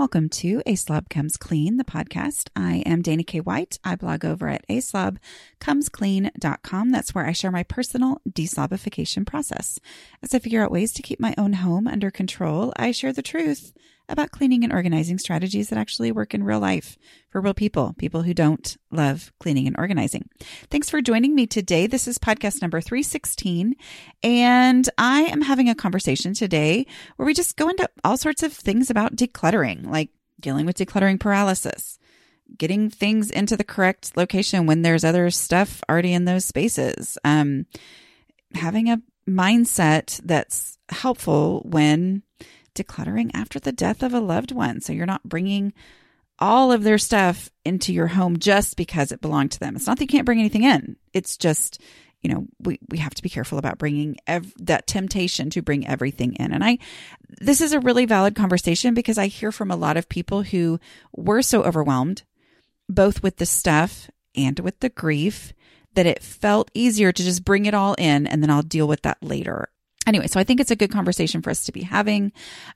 Welcome to A Slob Comes Clean, the podcast. I am Dana K. White. I blog over at aslobcomesclean.com. That's where I share my personal deslobification process. As I figure out ways to keep my own home under control, I share the truth about cleaning and organizing strategies that actually work in real life for real people, people who don't love cleaning and organizing. Thanks for joining me today. This is podcast number 316, and I am having a conversation today where we just go into all sorts of things about decluttering, like dealing with decluttering paralysis. Getting things into the correct location when there's other stuff already in those spaces. Um, having a mindset that's helpful when decluttering after the death of a loved one. So you're not bringing all of their stuff into your home just because it belonged to them. It's not that you can't bring anything in. It's just, you know, we, we have to be careful about bringing ev- that temptation to bring everything in. And I, this is a really valid conversation because I hear from a lot of people who were so overwhelmed, both with the stuff and with the grief, that it felt easier to just bring it all in and then I'll deal with that later. Anyway, so I think it's a good conversation for us to be having.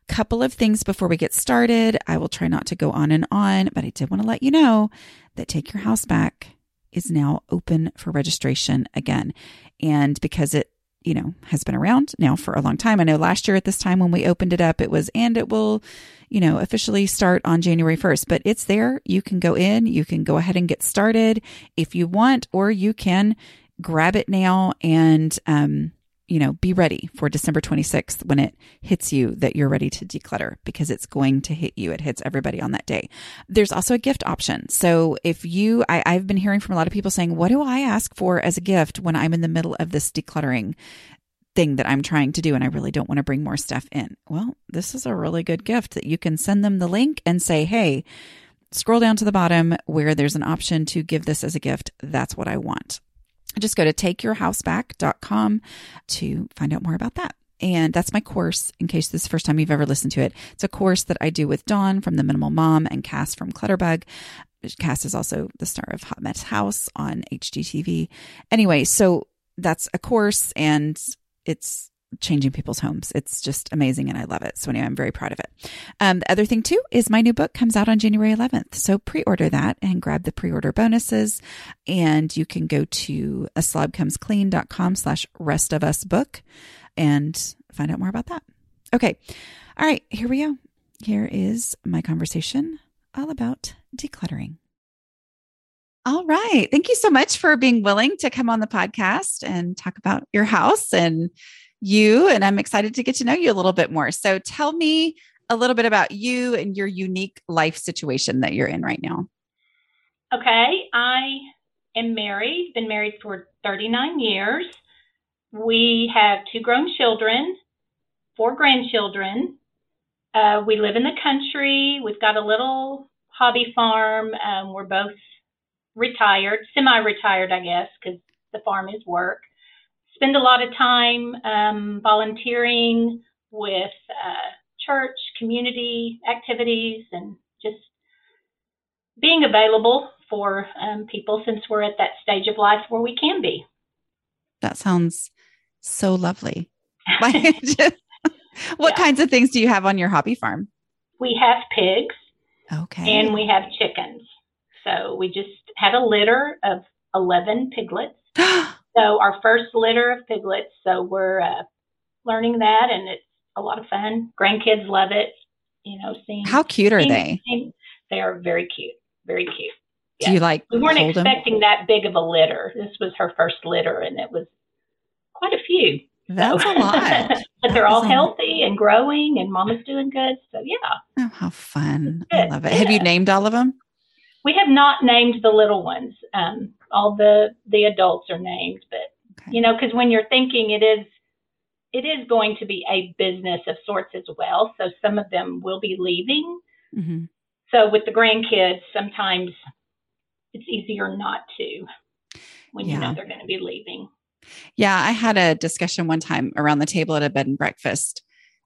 A couple of things before we get started. I will try not to go on and on, but I did want to let you know that Take Your House Back is now open for registration again. And because it, you know, has been around now for a long time. I know last year at this time when we opened it up, it was, and it will, you know, officially start on January 1st, but it's there. You can go in, you can go ahead and get started if you want, or you can grab it now and, um, you know, be ready for December 26th when it hits you that you're ready to declutter because it's going to hit you. It hits everybody on that day. There's also a gift option. So if you, I, I've been hearing from a lot of people saying, what do I ask for as a gift when I'm in the middle of this decluttering? thing that I'm trying to do and I really don't want to bring more stuff in. Well, this is a really good gift that you can send them the link and say, "Hey, scroll down to the bottom where there's an option to give this as a gift. That's what I want." Just go to takeyourhouseback.com to find out more about that. And that's my course in case this is the first time you've ever listened to it. It's a course that I do with Dawn from The Minimal Mom and Cass from Clutterbug. Cass is also the star of Hot Mess House on HGTV. Anyway, so that's a course and it's changing people's homes. It's just amazing and I love it. So anyway, I'm very proud of it. Um, the other thing too is my new book comes out on January 11th. So pre-order that and grab the pre-order bonuses. And you can go to a slob comes slobcomesclean.com slash rest of us book and find out more about that. Okay. All right. Here we go. Here is my conversation all about decluttering. All right. Thank you so much for being willing to come on the podcast and talk about your house and you, and I'm excited to get to know you a little bit more. So tell me a little bit about you and your unique life situation that you're in right now. Okay, I am married, been married for 39 years. We have two grown children, four grandchildren. Uh, we live in the country. We've got a little hobby farm. Um, we're both retired, semi retired, I guess, because the farm is work spend a lot of time um, volunteering with uh, church, community activities, and just being available for um, people since we're at that stage of life where we can be. That sounds so lovely. what yeah. kinds of things do you have on your hobby farm? We have pigs. Okay. And we have chickens. So we just had a litter of 11 piglets. So our first litter of piglets. So we're uh, learning that, and it's a lot of fun. Grandkids love it. You know, seeing how cute are they? they are very cute, very cute. Yes. Do you like? We weren't expecting them? that big of a litter. This was her first litter, and it was quite a few. That's so. a lot. but they're all healthy and growing, and Mama's doing good. So yeah. Oh, how fun! I love it. Yeah. Have you named all of them? We have not named the little ones. Um, all the the adults are named, but okay. you know, because when you're thinking, it is it is going to be a business of sorts as well. So some of them will be leaving. Mm-hmm. So with the grandkids, sometimes it's easier not to when yeah. you know they're going to be leaving. Yeah, I had a discussion one time around the table at a bed and breakfast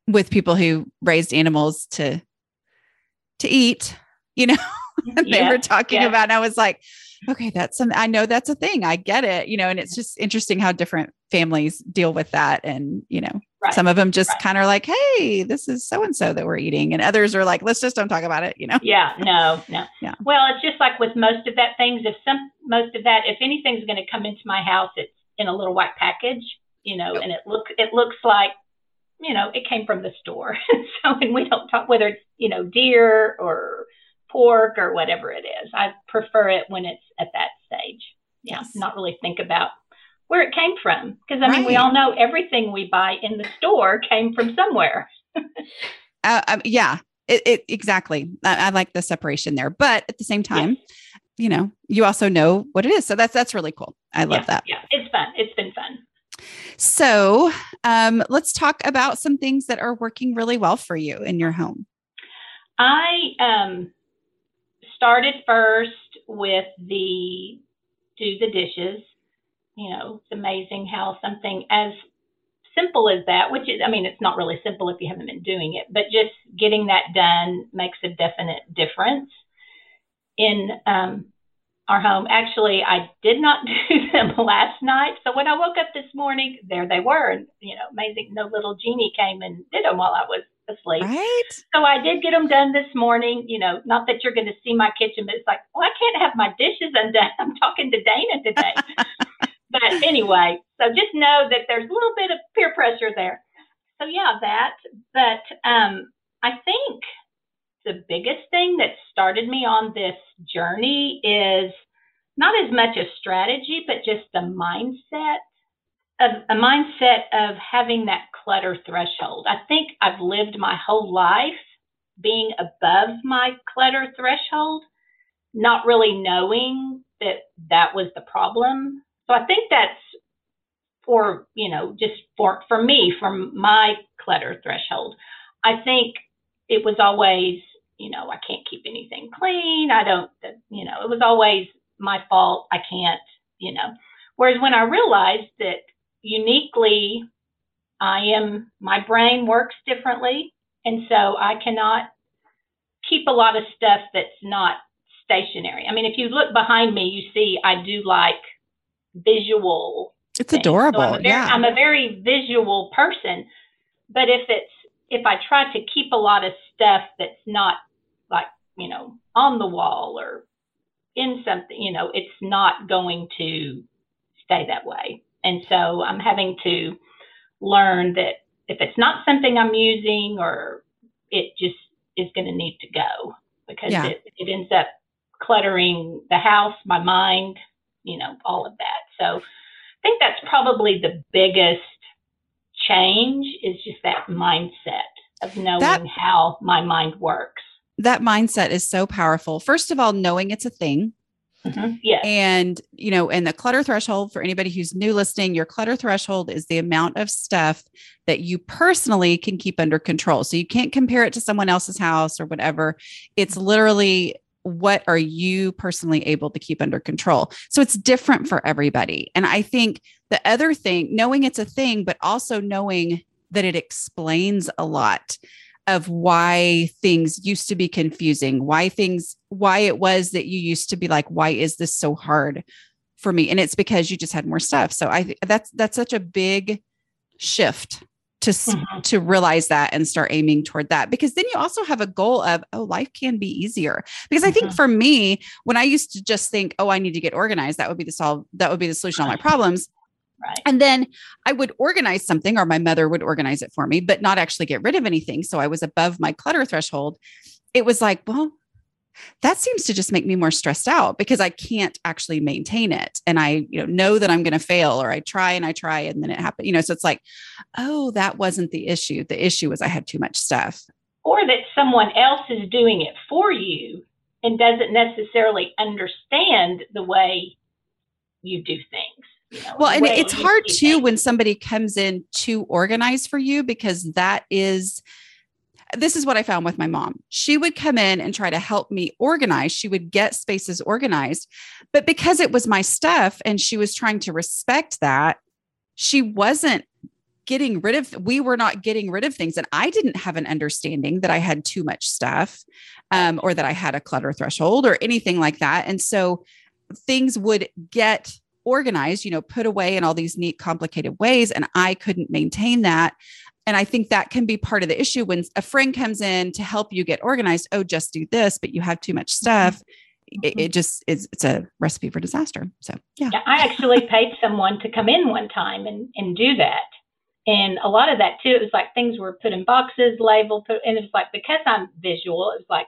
with people who raised animals to to eat, you know. they yeah, were talking yeah. about and I was like, okay, that's some I know that's a thing. I get it, you know, and it's just interesting how different families deal with that and, you know, right. some of them just right. kind of like, "Hey, this is so and so that we're eating." And others are like, "Let's just don't talk about it," you know. Yeah, no, no. Yeah. Well, it's just like with most of that things if some most of that if anything's going to come into my house, it's in a little white package, you know, and it look it looks like you know, it came from the store. so, and we don't talk whether it's, you know, deer or pork or whatever it is. I prefer it when it's at that stage. Yeah, yes. not really think about where it came from. Because, I mean, we all know everything we buy in the store came from somewhere. uh, um, yeah, it, it exactly. I, I, like the separation there. But at the same time, yes. you know, you also know what it is. So that's, that's really cool. I love yeah, that. Yeah, it's fun. It's been fun. So um, let's talk about some things that are working really well for you in your home. I um, started first with the do the dishes. You know, it's amazing how something as simple as that, which is, I mean, it's not really simple if you haven't been doing it, but just getting that done makes a definite difference in um, our home. Actually, I did not do them last night. So when I woke up this morning, there they were. And, you know, amazing. No little genie came and did them while I was asleep. Right. So I did get them done this morning. You know, not that you're going to see my kitchen, but it's like, well, I can't have my dishes undone. I'm talking to Dana today. but anyway, so just know that there's a little bit of peer pressure there. So yeah, that. But um, I think the biggest thing that started me on this journey is not as much a strategy, but just a mindset of a mindset of having that clutter threshold. I think I've lived my whole life being above my clutter threshold, not really knowing that that was the problem. So I think that's for, you know, just for, for me, from my clutter threshold. I think it was always you know, I can't keep anything clean. I don't, you know, it was always my fault. I can't, you know. Whereas when I realized that uniquely, I am, my brain works differently. And so I cannot keep a lot of stuff that's not stationary. I mean, if you look behind me, you see I do like visual. It's things. adorable. So I'm, very, yeah. I'm a very visual person. But if it's, if I try to keep a lot of stuff that's not like, you know, on the wall or in something, you know, it's not going to stay that way. And so I'm having to learn that if it's not something I'm using or it just is going to need to go because yeah. it, it ends up cluttering the house, my mind, you know, all of that. So I think that's probably the biggest change is just that mindset of knowing that, how my mind works that mindset is so powerful. First of all, knowing it's a thing. Mm-hmm. Yeah. And, you know, and the clutter threshold for anybody who's new listening, your clutter threshold is the amount of stuff that you personally can keep under control. So you can't compare it to someone else's house or whatever. It's literally what are you personally able to keep under control? So it's different for everybody. And I think the other thing, knowing it's a thing, but also knowing that it explains a lot of why things used to be confusing, why things, why it was that you used to be like, why is this so hard for me? And it's because you just had more stuff. So I that's that's such a big shift to mm-hmm. to realize that and start aiming toward that because then you also have a goal of oh life can be easier because i think mm-hmm. for me when i used to just think oh i need to get organized that would be the solve that would be the solution to all my problems Right. And then I would organize something, or my mother would organize it for me, but not actually get rid of anything. So I was above my clutter threshold. It was like, well, that seems to just make me more stressed out because I can't actually maintain it. And I, you know, know that I'm going to fail or I try and I try and then it happens, you know, so it's like, oh, that wasn't the issue. The issue was I had too much stuff. Or that someone else is doing it for you and doesn't necessarily understand the way you do things. You know, well, and it's hard too things. when somebody comes in to organize for you because that is this is what I found with my mom. She would come in and try to help me organize. She would get spaces organized. But because it was my stuff and she was trying to respect that, she wasn't getting rid of we were not getting rid of things and I didn't have an understanding that I had too much stuff um, or that I had a clutter threshold or anything like that. And so things would get organized, you know, put away in all these neat, complicated ways. And I couldn't maintain that. And I think that can be part of the issue when a friend comes in to help you get organized. Oh, just do this, but you have too much mm-hmm. stuff. It, mm-hmm. it just is, it's a recipe for disaster. So, yeah. Yeah, I actually paid someone to come in one time and, and do that. And a lot of that too, it was like things were put in boxes, labeled, put, and it was like because I'm visual, it was like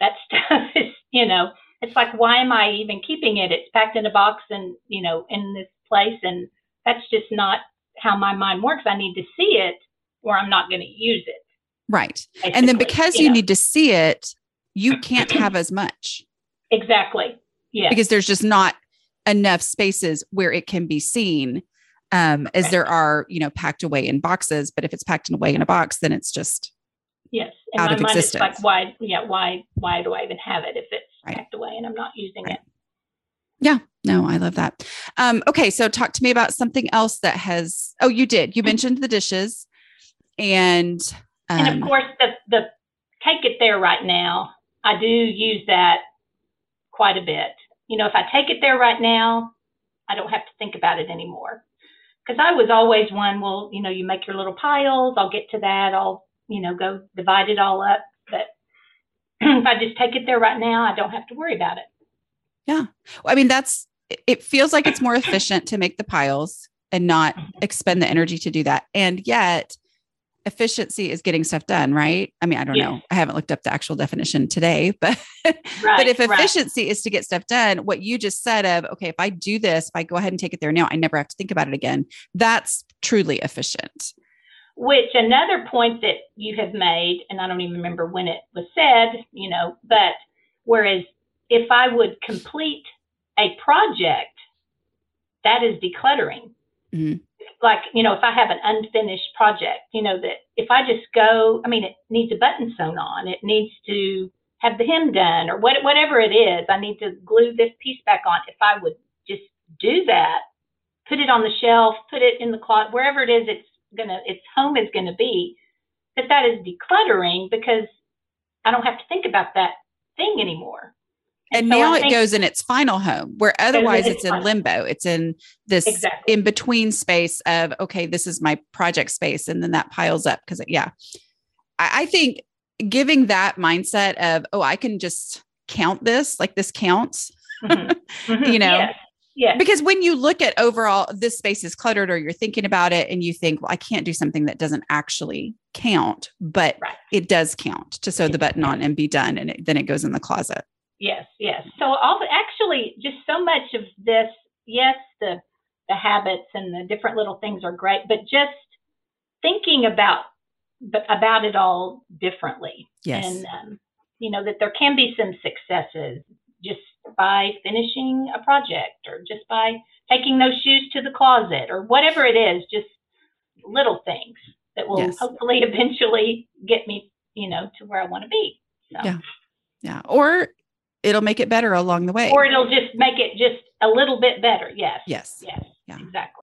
that stuff is, you know, it's like why am I even keeping it? It's packed in a box and you know in this place, and that's just not how my mind works. I need to see it, or I'm not going to use it. Right. And then basically, because you know. need to see it, you can't have as much exactly, yeah, because there's just not enough spaces where it can be seen um, as there are, you know, packed away in boxes. But if it's packed away in a box, then it's just yes. In out my of existence. like why, yeah, why, why do I even have it if it's Right. packed away and I'm not using Right. it? Yeah, no, I love that. Um, okay, so talk to me about something else that has. Oh, you did. You mentioned the dishes, and um, And of course, the the take it there right now. I do use that quite a bit. You know, if I take it there right now, I don't have to think about it anymore. Because I was always one. Well, you know, you make your little piles. I'll get to that. I'll you know go divide it all up. But if I just take it there right now, I don't have to worry about it. Yeah. I mean, that's. It feels like it's more efficient to make the piles and not expend the energy to do that, and yet efficiency is getting stuff done, right? I mean, I don't Yes. know. I haven't looked up the actual definition today, but Right. but if right. efficiency is to get stuff done, what you just said of, okay, if I do this, if I go ahead and take it there now, I never have to think about it again. That's truly efficient. Which another point that you have made, and I don't even remember when it was said, you know, but whereas if I would complete a project, that is decluttering. Mhm. Like, you know, if I have an unfinished project, you know, that if I just go, I mean, it needs a button sewn on, it needs to have the hem done, or what, whatever it is, I need to glue this piece back on. If I would just do that, put it on the shelf, put it in the closet, wherever it is, it's gonna its home is gonna be. That that is decluttering because I don't have to think about that thing anymore. And so now it goes in its final home, where otherwise its it's in limbo. It's in this Exactly. in between space of, okay, this is my project space. And then that piles up because, yeah, I, I think giving that mindset of, oh, I can just count this, like this counts. Mhm. Mhm. You know, yes. Yes. Because when you look at overall, this space is cluttered, or you're thinking about it and you think, well, I can't do something that doesn't actually count, but Right. it does count to sew the button on and be done. And it, then it goes in the closet. Yes, yes. So all actually just so much of this, yes, the the habits and the different little things are great, but just thinking about but about it all differently. Yes. And um, you know that there can be some successes just by finishing a project or just by taking those shoes to the closet or whatever it is, just little things that will Yes. hopefully eventually get me, you know, to where I want to be. So. Yeah. Yeah. Or it'll make it better along the way. or it'll just make it just a little bit better. Yes. yes. Yes. Yeah. Exactly.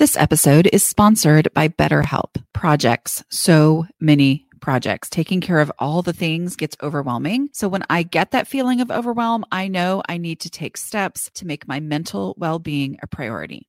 This episode is sponsored by BetterHelp. Projects, so many projects. Taking care of all the things gets overwhelming. So when I get that feeling of overwhelm, I know I need to take steps to make my mental well being a priority.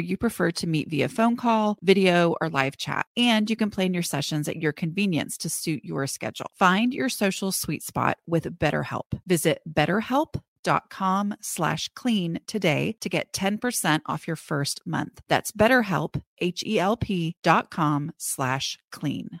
you prefer to meet via phone call, video, or live chat, and you can plan your sessions at your convenience to suit your schedule. Find your social sweet spot with BetterHelp. Visit betterhelp.com slash clean today to get 10% off your first month. That's betterhelp, H-E-L-P dot com slash clean.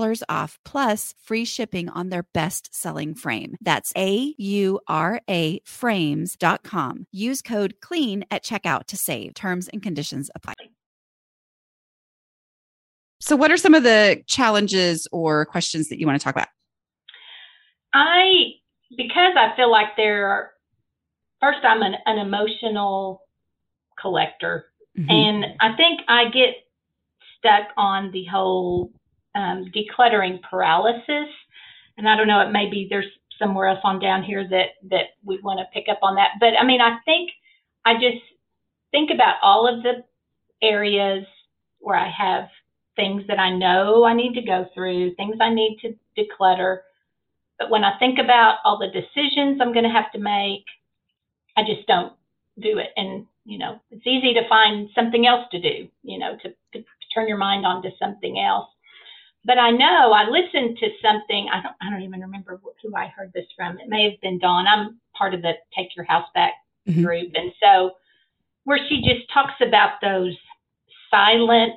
off plus free shipping on their best selling frame. That's A U R A frames.com. Use code CLEAN at checkout to save. Terms and conditions apply. So, what are some of the challenges or questions that you want to talk about? I, because I feel like they're, first, I'm an, an emotional collector. Mm-hmm. And I think I get stuck on the whole um, decluttering paralysis. And I don't know, it may be there's somewhere else on down here that, that we want to pick up on that. But I mean, I think I just think about all of the areas where I have things that I know I need to go through, things I need to declutter. But when I think about all the decisions I'm going to have to make, I just don't do it. And, you know, it's easy to find something else to do, you know, to, to turn your mind on to something else. But I know I listened to something. I don't. I don't even remember who I heard this from. It may have been Dawn. I'm part of the Take Your House Back mm-hmm. group, and so where she just talks about those silent,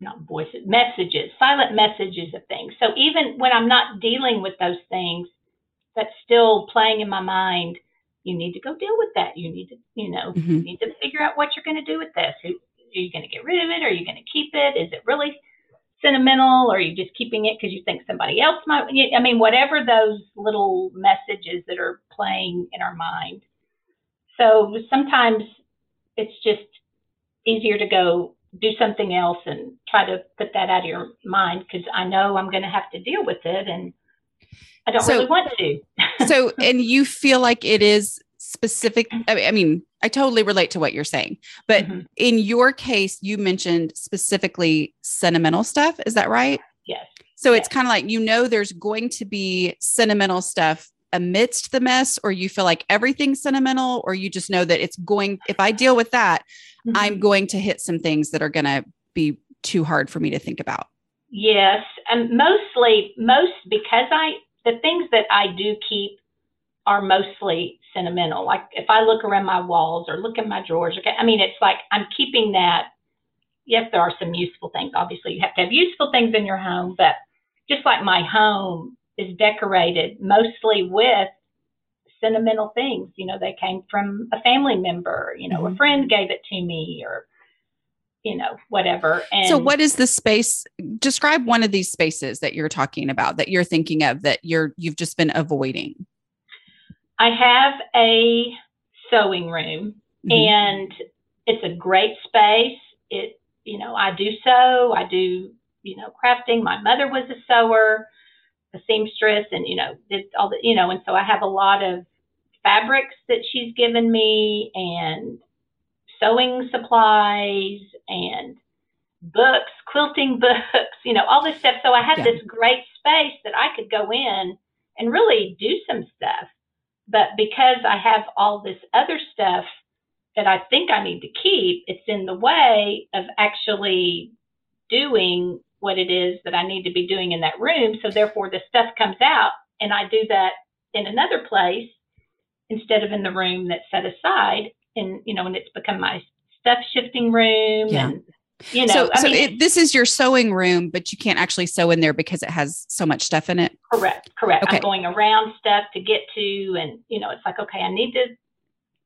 not voices, messages, silent messages of things. So even when I'm not dealing with those things, that's still playing in my mind. You need to go deal with that. You need to, you know, mm-hmm. you need to figure out what you're going to do with this. Are you going to get rid of it? Are you going to keep it? Is it really sentimental or are you just keeping it because you think somebody else might i mean whatever those little messages that are playing in our mind. So sometimes it's just easier to go do something else and try to put that out of your mind because i know i'm going to have to deal with it and i don't so, really want to. So and you feel like it is specific I mean, I totally relate to what you're saying. But mm-hmm. in your case, you mentioned specifically sentimental stuff, is that right? Yes. So yes. it's kind of like you know there's going to be sentimental stuff amidst the mess or you feel like everything's sentimental or you just know that it's going if I deal with that, mm-hmm. I'm going to hit some things that are going to be too hard for me to think about. Yes, and mostly most because I the things that I do keep are mostly sentimental. Like if I look around my walls or look in my drawers, okay, I mean, it's like I'm keeping that. Yes, there are some useful things. Obviously, you have to have useful things in your home, but just like my home is decorated mostly with sentimental things. You know, they came from a family member, you know, mm-hmm. a friend gave it to me or you know, whatever. And so what is the space? Describe one of these spaces that you're talking about that you're thinking of that you're you've just been avoiding. I have a sewing room mm-hmm. and it's a great space. It, you know, I do sew, I do, you know, crafting. My mother was a sewer, a seamstress, and, you know, did all the, you know, and so I have a lot of fabrics that she's given me and sewing supplies and books, quilting books, you know, all this stuff. So I had yeah. this great space that I could go in and really do some stuff. But because I have all this other stuff that I think I need to keep, it's in the way of actually doing what it is that I need to be doing in that room. So therefore the stuff comes out and I do that in another place instead of in the room that's set aside and you know and it's become my stuff shifting room yeah. and you know so, so mean, it, this is your sewing room but you can't actually sew in there because it has so much stuff in it? Correct correct. Okay. i'm going around stuff to get to and you know it's like okay i need to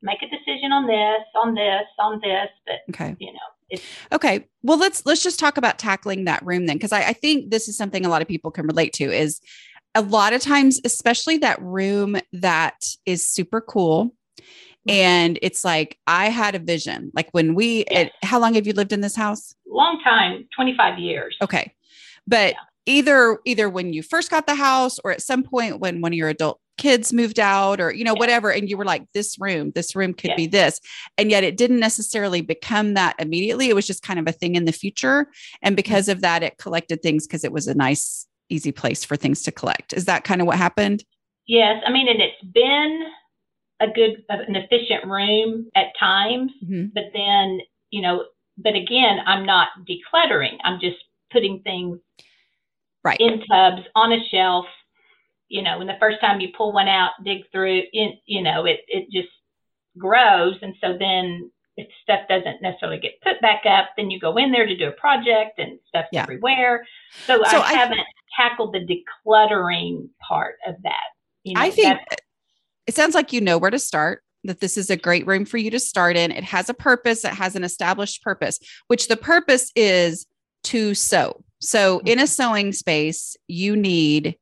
make a decision on this on this on this but okay. you know it's, okay well let's let's just talk about tackling that room then because I, I think this is something a lot of people can relate to is a lot of times especially that room that is super cool and it's like i had a vision. Like when we it, how long have you lived in this house? Long time 25 years. Okay. But yeah. either either when you first got the house or at some point when one of your adult kids moved out or you know yeah. whatever and you were like this room this room could be this. And yet it didn't necessarily become that immediately. It was just kind of a thing in the future. And mm-hmm. because of that it collected things because it was a nice easy place for things to collect. Is that kind of what happened? Yes. I mean and it's been a good, an efficient room at times, mm-hmm. but then, you know, but again, I'm not decluttering. I'm just putting things right in tubs on a shelf. You know, when the first time you pull one out, dig through, it, you know, it it just grows, and so then if stuff doesn't necessarily get put back up, then you go in there to do a project and stuff's yeah. everywhere. So, so I, I, haven't tackled the decluttering part of that. You know, I think it sounds like you know where to start that this is a great room for you to start in. It has a purpose, it has an established purpose, which the purpose is to sew. So, in a sewing space, you need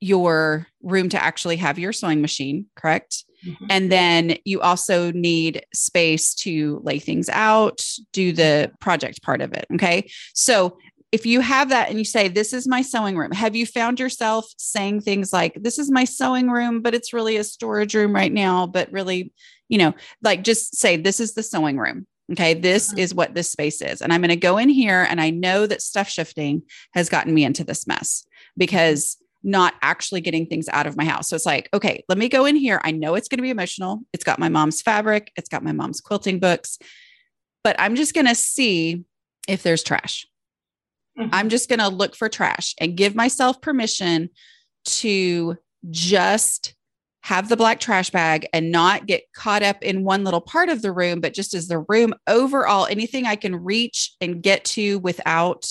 your room to actually have your sewing machine, correct? Mm-hmm. And then you also need space to lay things out, do the project part of it. Okay. So if you have that and you say, This is my sewing room, have you found yourself saying things like, This is my sewing room, but it's really a storage room right now? But really, you know, like just say, This is the sewing room. Okay. This mm-hmm. is what this space is. And I'm going to go in here and I know that stuff shifting has gotten me into this mess because not actually getting things out of my house. So it's like, okay, let me go in here. I know it's going to be emotional. It's got my mom's fabric, it's got my mom's quilting books, but I'm just going to see if there's trash. Mm-hmm. I'm just going to look for trash and give myself permission to just have the black trash bag and not get caught up in one little part of the room, but just as the room overall, anything I can reach and get to without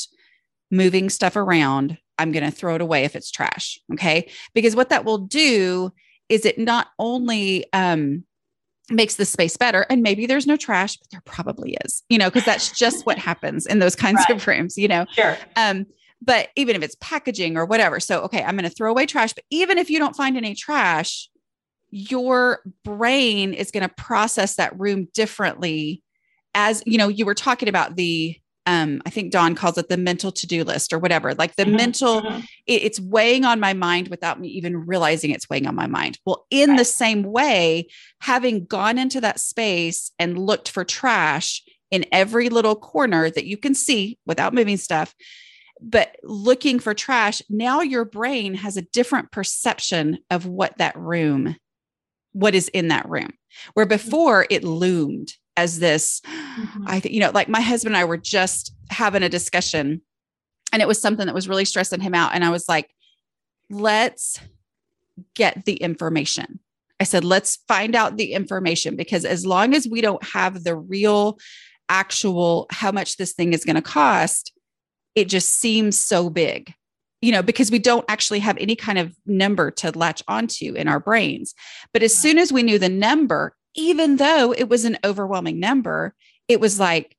moving stuff around, I'm going to throw it away if it's trash. Okay. Because what that will do is it not only um, makes the space better. And maybe there's no trash, but there probably is, you know, because that's just what happens in those kinds right. of rooms, you know. Sure. Um, but even if it's packaging or whatever. So, okay, I'm going to throw away trash. But even if you don't find any trash, your brain is going to process that room differently. As you know, you were talking about the um, I think Dawn calls it the mental to-do list or whatever. Like the mm-hmm, mental, mm-hmm. It, it's weighing on my mind without me even realizing it's weighing on my mind. Well, in right. the same way, having gone into that space and looked for trash in every little corner that you can see without moving stuff, but looking for trash, now your brain has a different perception of what that room, what is in that room. Where mm-hmm. before it loomed as this mm-hmm. i think you know like my husband and i were just having a discussion and it was something that was really stressing him out and i was like let's get the information. I said let's find out the information because as long as we don't have the real actual how much this thing is going to cost it just seems so big. You know because we don't actually have any kind of number to latch onto in our brains. But as soon as we knew the number even though it was an overwhelming number, it was like,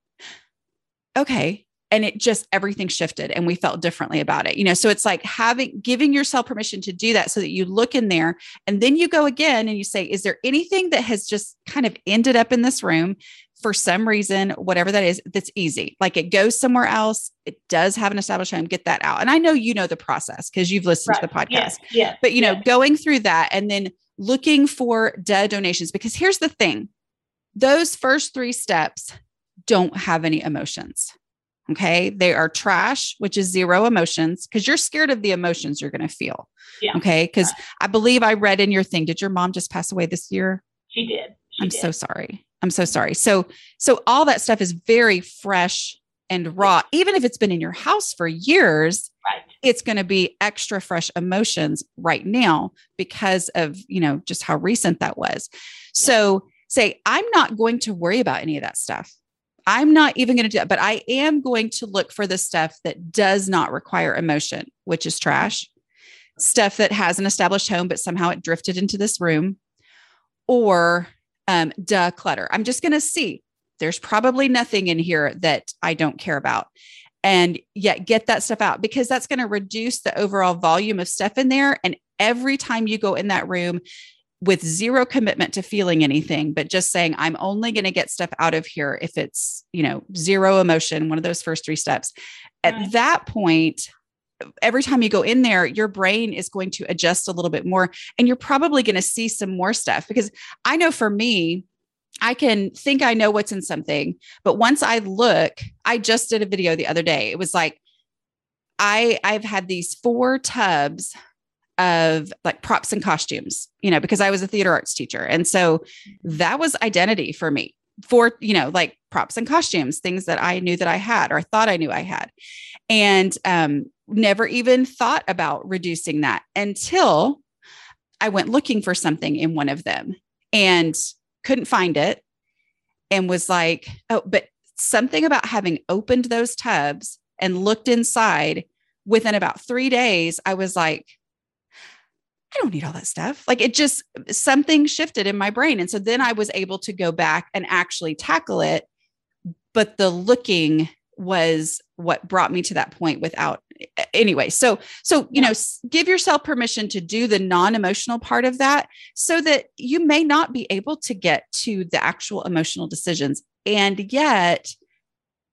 okay. And it just everything shifted and we felt differently about it. You know, so it's like having giving yourself permission to do that so that you look in there and then you go again and you say, is there anything that has just kind of ended up in this room for some reason, whatever that is, that's easy. Like it goes somewhere else. It does have an established home. Get that out. And I know you know the process because you've listened right. to the podcast. Yes. yes. But you yes. know, going through that and then looking for duh donations because here's the thing those first three steps don't have any emotions. Okay. They are trash, which is zero emotions because you're scared of the emotions you're going to feel. Yeah. Okay. Because I believe I read in your thing, did your mom just pass away this year? She did. She I'm did. so sorry. I'm so sorry. So, so all that stuff is very fresh and raw. Even if it's been in your house for years, Right. it's going to be extra fresh emotions right now because of, you know, just how recent that was. So say, I'm not going to worry about any of that stuff. I'm not even going to do that, but I am going to look for the stuff that does not require emotion, which is trash, stuff that has an established home, but somehow it drifted into this room, or um, duh clutter. I'm just going to see. There's probably nothing in here that I don't care about. And yet get that stuff out because that's going to reduce the overall volume of stuff in there. And every time you go in that room, with zero commitment to feeling anything, but just saying, I'm only going to get stuff out of here if it's, you know, zero emotion, one of those first three steps. At that point, every time you go in there, your brain is going to adjust a little bit more and you're probably going to see some more stuff because I know for me, I can think I know what's in something, but once I look, I just did a video the other day. It was like, I I've had these four tubs of like props and costumes, you know, because I was a theater arts teacher. And so that was identity for me for, you know, like props and costumes, things that I knew that I had or thought I knew I had. And um, never even thought about reducing that until I went looking for something in one of them and couldn't find it and was like, oh, but something about having opened those tubs and looked inside within about three days, I was like, I don't need all that stuff. Like it just something shifted in my brain. And so then I was able to go back and actually tackle it. But the looking was what brought me to that point without anyway. So, so, you know, give yourself permission to do the non emotional part of that so that you may not be able to get to the actual emotional decisions. And yet,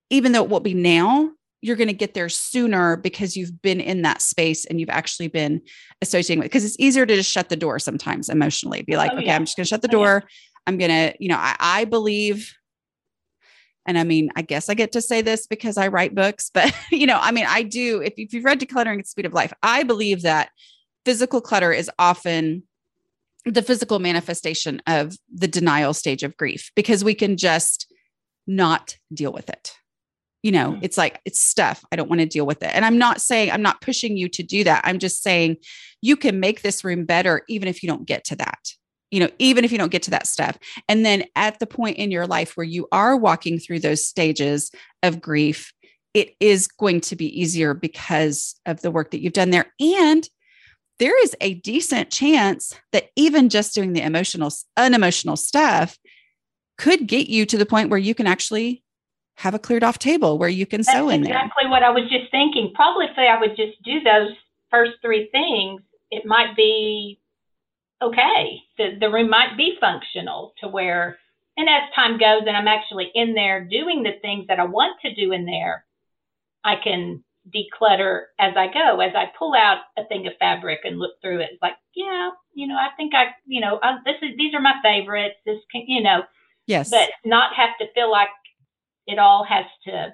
even though it won't be now, you're going to get there sooner because you've been in that space and you've actually been associating with because it's easier to just shut the door sometimes emotionally be like Oh, okay yeah. i'm just going to shut the Oh, yeah. door i'm going to you know I, I believe and i mean i guess i get to say this because i write books but you know i mean i do if, if you've read decluttering at the speed of life i believe that physical clutter is often the physical manifestation of the denial stage of grief because we can just not deal with it. You know Mm. it's like it's stuff. I don't want to deal with it. And i'm not saying i'm not pushing you to do that. I'm just saying you can make this room better even if you don't get to that you know even if you don't get to that stuff and then at the point in your life where you are walking through those stages of grief it is going to be easier because of the work that you've done there and there is a decent chance that even just doing the emotional unemotional stuff could get you to the point where you can actually have a cleared off table where you can That's sew in there. exactly what I was just thinking. Probably if I would just do those first three things, it might be okay. The the room might be functional to where and as time goes and I'm actually in there doing the things that I want to do in there, I can declutter as I go. As I pull out a thing of fabric and look through it, it's like, yeah, you know, I think I, you know, I, this is these are my favorites. This can, you know, Yes. but not have to feel like it all has to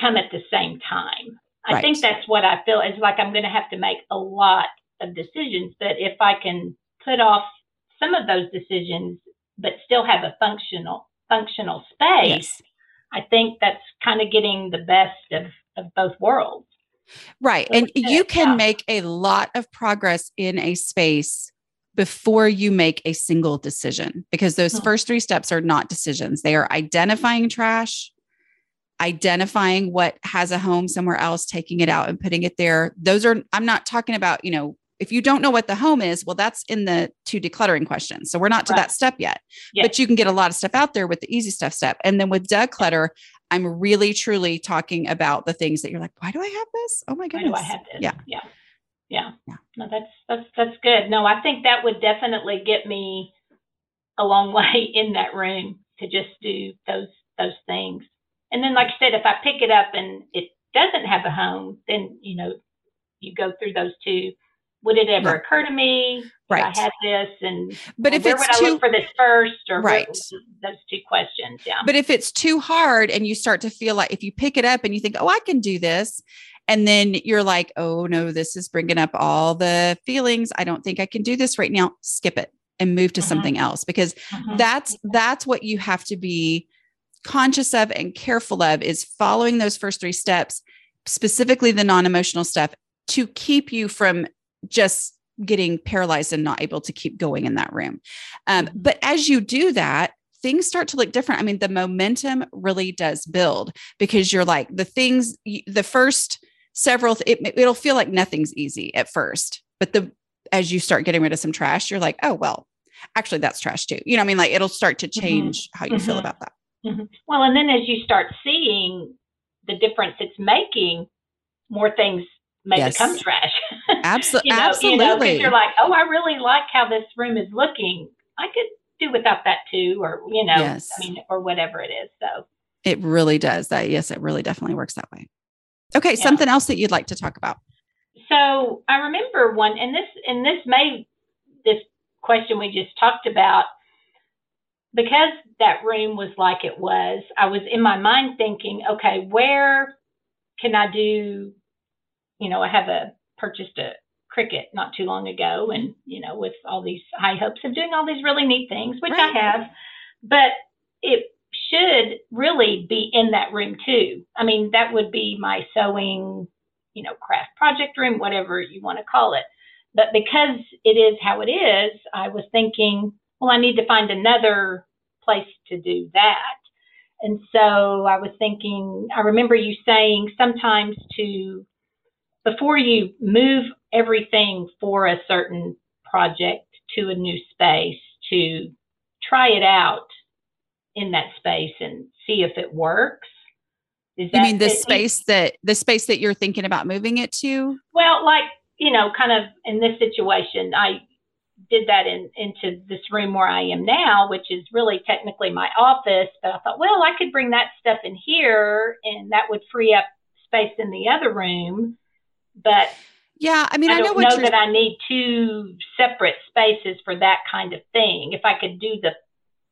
come at the same time. I Right. think that's what I feel. It's like I'm going to have to make a lot of decisions, but if I can put off some of those decisions, but still have a functional functional space, yes. I think that's kind of getting the best of, of both worlds. Right. So And you can yeah. make a lot of progress in a space before you make a single decision because those Hmm. first three steps are not decisions. They are identifying trash, identifying what has a home somewhere else, taking it out and putting it there. Those are, I'm not talking about, you know, if you don't know what the home is, well, that's in the two decluttering questions. So we're not to Right. that step yet, Yes. but you can get a lot of stuff out there with the easy stuff step. And then with declutter, I'm really truly talking about the things that you're like, why do I have this? Oh my goodness. Why do I have this? Yeah. Yeah. Yeah. Yeah. No, that's that's that's good. No, I think that would definitely get me a long way in that room to just do those those things. And then like I said, if I pick it up and it doesn't have a home, then you know, you go through those two would it ever occur to me right I had this and but if where it's would I too look for this first or Right. what, those two questions yeah But if it's too hard and you start to feel like if you pick it up and you think, oh, I can do this, and then you're like, oh, no, this is bringing up all the feelings. I don't think I can do this right now. Skip it and move to Mhm. something else because Mhm. that's that's what you have to be conscious of and careful of is following those first three steps specifically the non-emotional stuff to keep you from just getting paralyzed and not able to keep going in that room um, Mhm. but as you do that things start to look different i mean the momentum really does build because you're like the things the first several it, it'll feel like nothing's easy at first but the as you start getting rid of some trash you're like oh well actually that's trash too you know what i mean like it'll start to change how you feel Mhm. about that Mhm. Well, and then as you start seeing the difference it's making, more things may Yes. become trash. Absol- you know, absolutely You know, you're like, oh, I really like how this room is looking. I could do without that too, or you know, Yes. I mean, or whatever it is. So, it really does that yes it really definitely works that way okay Yeah. something else that you'd like to talk about so I remember one, and this, and this may, this question we just talked about, because that room was like it was. I was in my mind thinking, okay, where can I do? You know, I have a purchased a Cricut not too long ago, and you know, with all these high hopes of doing all these really neat things, which Right. I have, but it should really be in that room too. I mean, that would be my sewing, you know, craft project room, whatever you want to call it. But because it is how it is, I was thinking, well, I need to find another place to do that. And so I was thinking, I remember you saying sometimes to, before you move everything for a certain project to a new space, to try it out in that space and see if it works. Is you mean the space that the space that you're thinking about moving it to well, like, you know, kind of in this situation, I did that in into this room where I am now, which is really technically my office, but I thought, well, I could bring that stuff in here and that would free up space in the other room. But yeah i mean I i, don't what know that I need two separate spaces for that kind of thing. If I could do the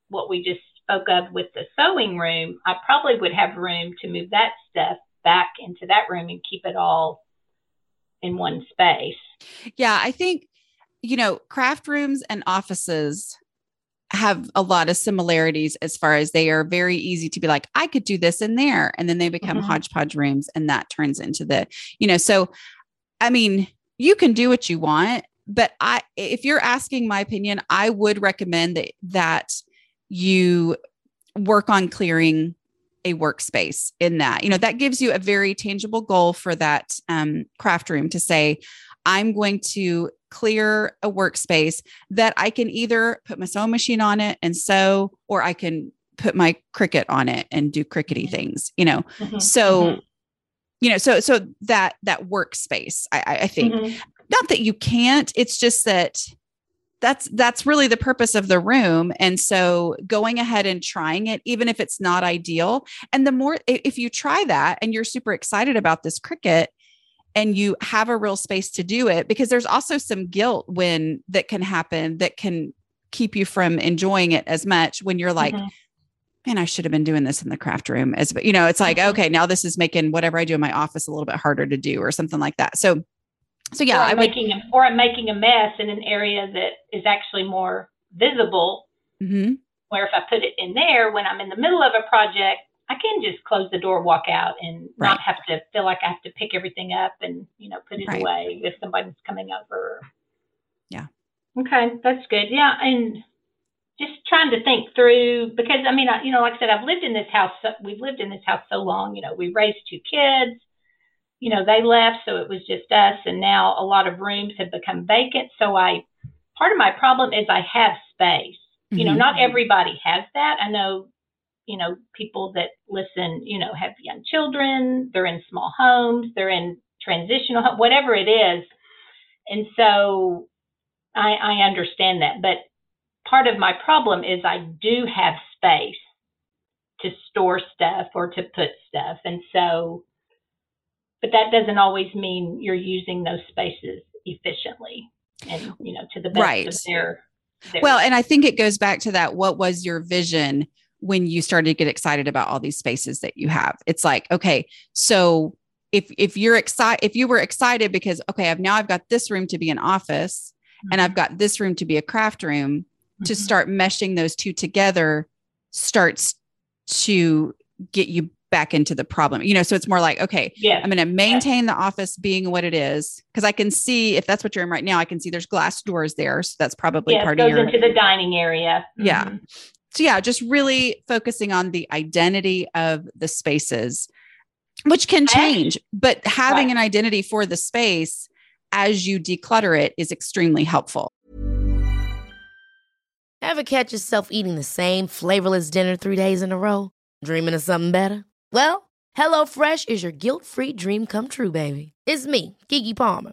what we just spoke of with the sewing room, I probably would have room to move that stuff back into that room and keep it all in one space. Yeah, I think, you know, craft rooms and offices have a lot of similarities as far as they are very easy to be like, I could do this in there. And then they become Mhm. hodgepodge rooms and that turns into the, you know, so I mean, you can do what you want, but I, if you're asking my opinion, I would recommend that, that you work on clearing a workspace in that. You know, that gives you a very tangible goal for that um, craft room to say, I'm going to clear a workspace that I can either put my sewing machine on it and sew, or I can put my Cricut on it and do crickety Mhm. things, you know. Mhm. So, Mhm. you know, so so that that workspace, I, I think Mhm. not that you can't it's just that that's that's really the purpose of the room and so going ahead and trying it even if it's not ideal and the more if you try that and you're super excited about this Cricut and you have a real space to do it because there's also some guilt when that can happen that can keep you from enjoying it as much when you're like Mhm. man i should have been doing this in the craft room as but you know it's like Mhm. okay now this is making whatever i do in my office a little bit harder to do or something like that so so yeah I'm making a, or I'm making a mess in an area that is actually more visible. mm-hmm. Where if I put it in there when I'm in the middle of a project, I can just close the door, walk out, and Right. not have to feel like I have to pick everything up and you know put it Right. away if somebody's coming over. Yeah. Okay, that's good. Yeah, and just trying to think through because I mean, I, you know, like I said, I've lived in this house. so- We've lived in this house so long. You know, we raised two kids. You know, they left, so it was just us, and now a lot of rooms have become vacant. So I, part of my problem is I have space. You know, Mhm. not everybody has that. I know, you know, people that listen, you know, have young children, they're in small homes, they're in transitional, whatever it is. And so I, I understand that. But part of my problem is I do have space to store stuff or to put stuff. And so, but that doesn't always mean you're using those spaces efficiently and you know to the best Right. of their, their Well, and I think it goes back to that. What was your vision when you started to get excited about all these spaces that you have? It's like, okay, so if if you're excited, if you were excited because okay, I've now I've got this room to be an office and I've got this room to be a craft room, to Mhm. start meshing those two together starts to get you back into the problem. You know, so it's more like, okay, yes I'm going to maintain the office being what it is because I can see if that's what you're in right now. I can see there's glass doors there, so that's probably yes, part goes of your. into the dining area Yeah. So yeah, just really focusing on the identity of the spaces, which can change, but having Right. an identity for the space as you declutter it is extremely helpful. Ever catch yourself eating the same flavorless dinner three days in a row? Dreaming of something better? Well, HelloFresh is your guilt free dream come true, baby. It's me, Keke Palmer.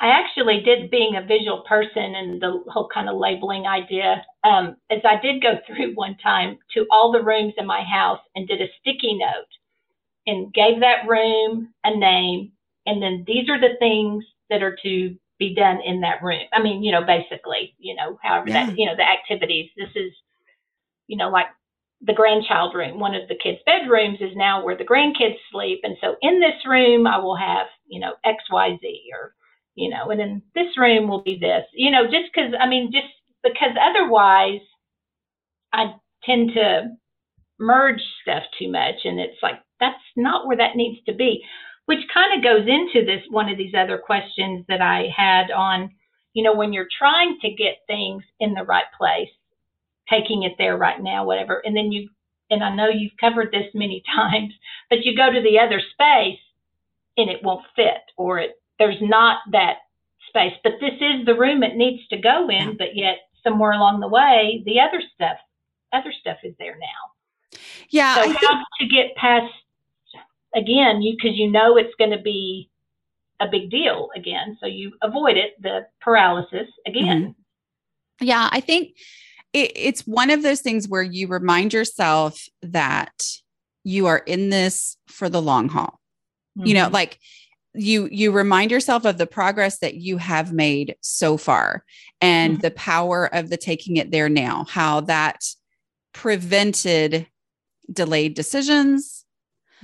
I actually did being a visual person and the whole kind of labeling idea. Um, as I did go through one time to all the rooms in my house and did a sticky note and gave that room a name. And then these are the things that are to be done in that room. I mean, you know, basically, you know, however Yeah. that, you know, the activities. This is, you know, like the grandchild room. One of the kids' bedrooms is now where the grandkids sleep. And so in this room, I will have, you know, XYZ or, you know, and in this room will be this, you know, just because, I mean, just because otherwise I tend to merge stuff too much. And it's like, that's not where that needs to be, which kind of goes into this one of these other questions that I had on, you know, when you're trying to get things in the right place, taking it there right now, whatever, and then you, and I know you've covered this many times, but you go to the other space and it won't fit or it there's not that space. But this is the room it needs to go in, but yet somewhere along the way, the other stuff, other stuff is there now. Yeah, So I think how to get past again, you because you know it's going to be a big deal again, so you avoid it, the paralysis again. Yeah, I think it, it's one of those things where you remind yourself that you are in this for the long haul. You know, Mhm. like you you remind yourself of the progress that you have made so far and Mhm. the power of the taking it there now, how that prevented delayed decisions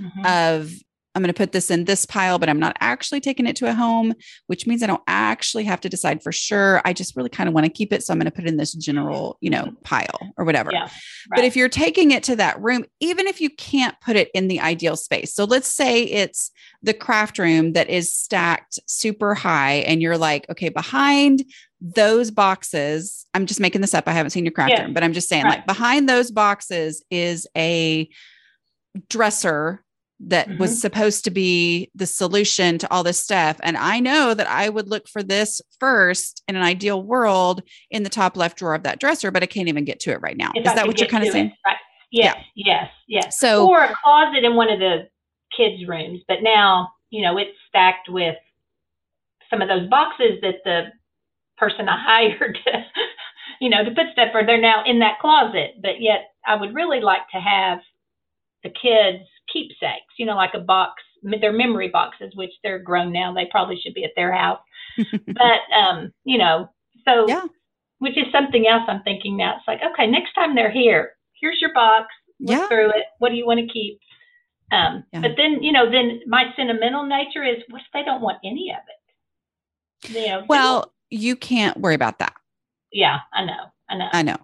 Mhm. of I'm going to put this in this pile, but I'm not actually taking it to a home, which means I don't actually have to decide for sure. I just really kind of want to keep it. So I'm going to put it in this general, you know, pile or whatever. yeah, But if you're taking it to that room, even if you can't put it in the ideal space, so let's say it's the craft room that is stacked super high, and you're like, okay, behind those boxes, I'm just making this up. I haven't seen your craft Yeah. room, but I'm just saying, Right. like, behind those boxes is a dresser that Mhm. was supposed to be the solution to all this stuff. And I know that I would look for this first in an ideal world in the top left drawer of that dresser, but I can't even get to it right now. If Is I that what you're kind of saying? it, Right. Yes, yes, yes. So- or a closet in one of the kids' rooms, but now you know it's stacked with some of those boxes that the person I hired to, you know, to put stuff, for, they're now in that closet. But yet, I would really like to have the kids' keepsakes, you know, like a box. They're memory boxes, which they're grown now. They probably should be at their house. but um, you know, so Yeah. which is something else I'm thinking now. It's like, okay, next time they're here, here's your box. Look Yeah. through it. What do you want to keep? Um, Yeah. But then, you know, then my sentimental nature is, what if they don't want any of it? You know, Well, you can't worry about that. yeah, I know, I know. I know.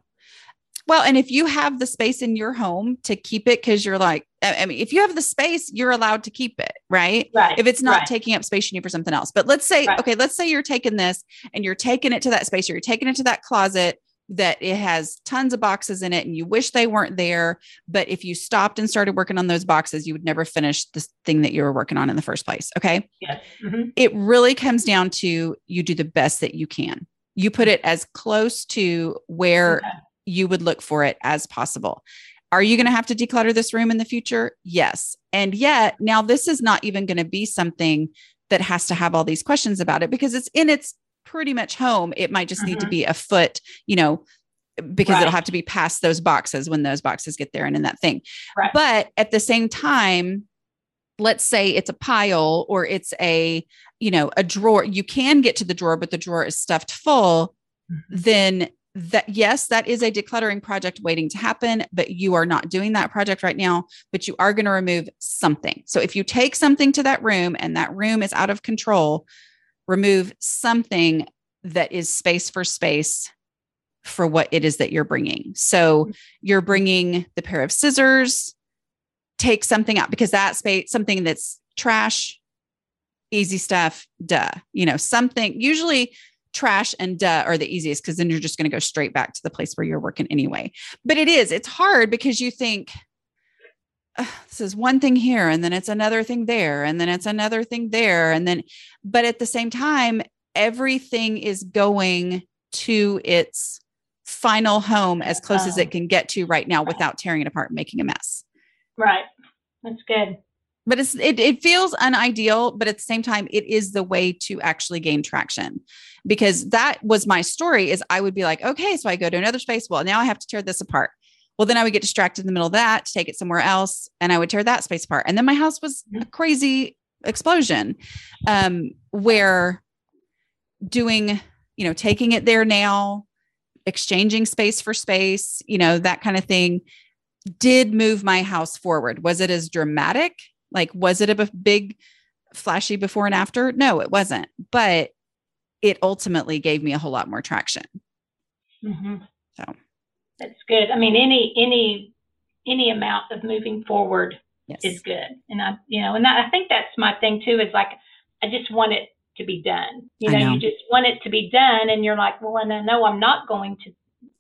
Well, and if you have the space in your home to keep it, because you're like, I mean, if you have the space, you're allowed to keep it, right? Right. If it's not right. taking up space you need for something else. But let's say, Right. okay, let's say you're taking this and you're taking it to that space or you're taking it to that closet that it has tons of boxes in it and you wish they weren't there. But if you stopped and started working on those boxes, you would never finish this thing that you were working on in the first place. Okay. Yes. Mhm. It really comes down to you do the best that you can. You put it as close to where Okay. You would look for it as possible. Are you going to have to declutter this room in the future? Yes. And yet, now this is not even going to be something that has to have all these questions about it because it's in its pretty much home. It might just need to Mhm. be a foot, you know, because it'll have to be past those boxes when those boxes get there and in that thing. Right. But at the same time, let's say it's a pile or it's a, you know, a drawer. You can get to the drawer, but the drawer is stuffed full Mhm. then that yes that is a decluttering project waiting to happen but you are not doing that project right now but you are going to remove something. So if you take something to that room and that room is out of control remove something that is space for space for what it is that you're bringing. So you're bringing the pair of scissors take something out because that space something that's trash easy stuff duh you know something usually trash and duh are the easiest because then you're just going to go straight back to the place where you're working anyway. But it is, it's hard because you think this is one thing here and then it's another thing there and then it's another thing there. And then, but at the same time, everything is going to its final home as close as oh. it can get to right now without tearing it apart and making a mess. Right. That's good. But it's it, it feels unideal, but at the same time, it is the way to actually gain traction. Because that was my story is I would be like, okay, so I go to another space. Well, now I have to tear this apart. Well, then I would get distracted in the middle of that, to take it somewhere else, and I would tear that space apart. And then my house was a crazy explosion um, where doing, you know, taking it there now, exchanging space for space, you know, that kind of thing did move my house forward. Was it as dramatic? Like, was it a b- big, flashy before and after? No, it wasn't. But it ultimately gave me a whole lot more traction. hmm So, That's good. I mean, any any any amount of moving forward yes. is good, and I you know, and that, I think that's my thing too. Is like I just want it to be done. You know, know. you just want it to be done, and you're like, well, and I know I'm not going to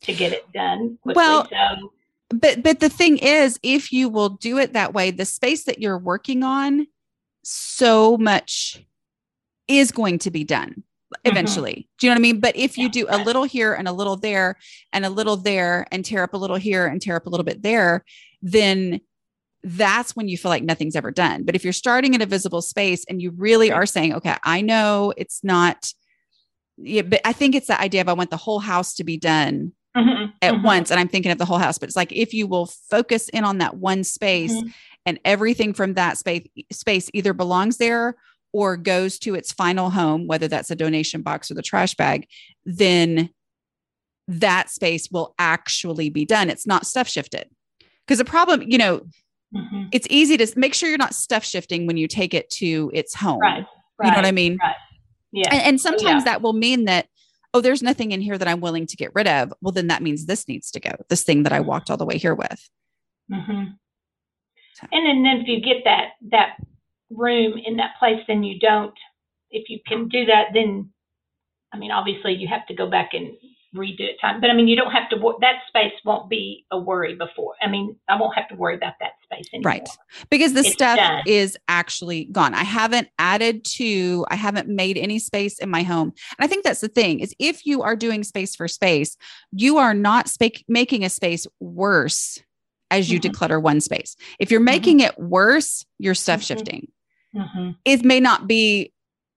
to get it done quickly. Well, so but but the thing is if you will do it that way the space that you're working on so much is going to be done eventually. Do you know what i mean? But if you Mm-hmm. Yeah, do a little here and a little there and a little there and tear up a little here and tear up a little bit there then that's when you feel like nothing's ever done. But if you're starting in a visible space and you really are saying okay i know it's not yeah, but I think it's the idea of I want the whole house to be done mhm, at mhm. once and i'm thinking of the whole house but it's like if you will focus in on that one space Mhm. and everything from that space space either belongs there or goes to its final home whether that's a donation box or the trash bag then that space will actually be done it's not stuff shifted because the problem you know Mhm. it's easy to make sure you're not stuff shifting when you take it to its home Right. you know what i mean Right. Yeah. and, and sometimes yeah. that will mean that, oh, there's nothing in here that I'm willing to get rid of. Well, then that means this needs to go, this thing that I walked all the way here with. hmm So- And then, then if you get that that room in that place, then you don't. If you can do that, then I mean, obviously you have to go back and redo it time. But I mean, you don't have to. That space won't be a worry before. I mean, I won't have to worry about that space anymore. Right. Because the It's stuff done. is actually gone. I haven't added to, I haven't made any space in my home. And I think that's the thing is if you are doing space for space, you are not making a space worse as you Mhm. declutter one space. If you're making it worse, you're stuff Mhm. shifting. hmm It may not be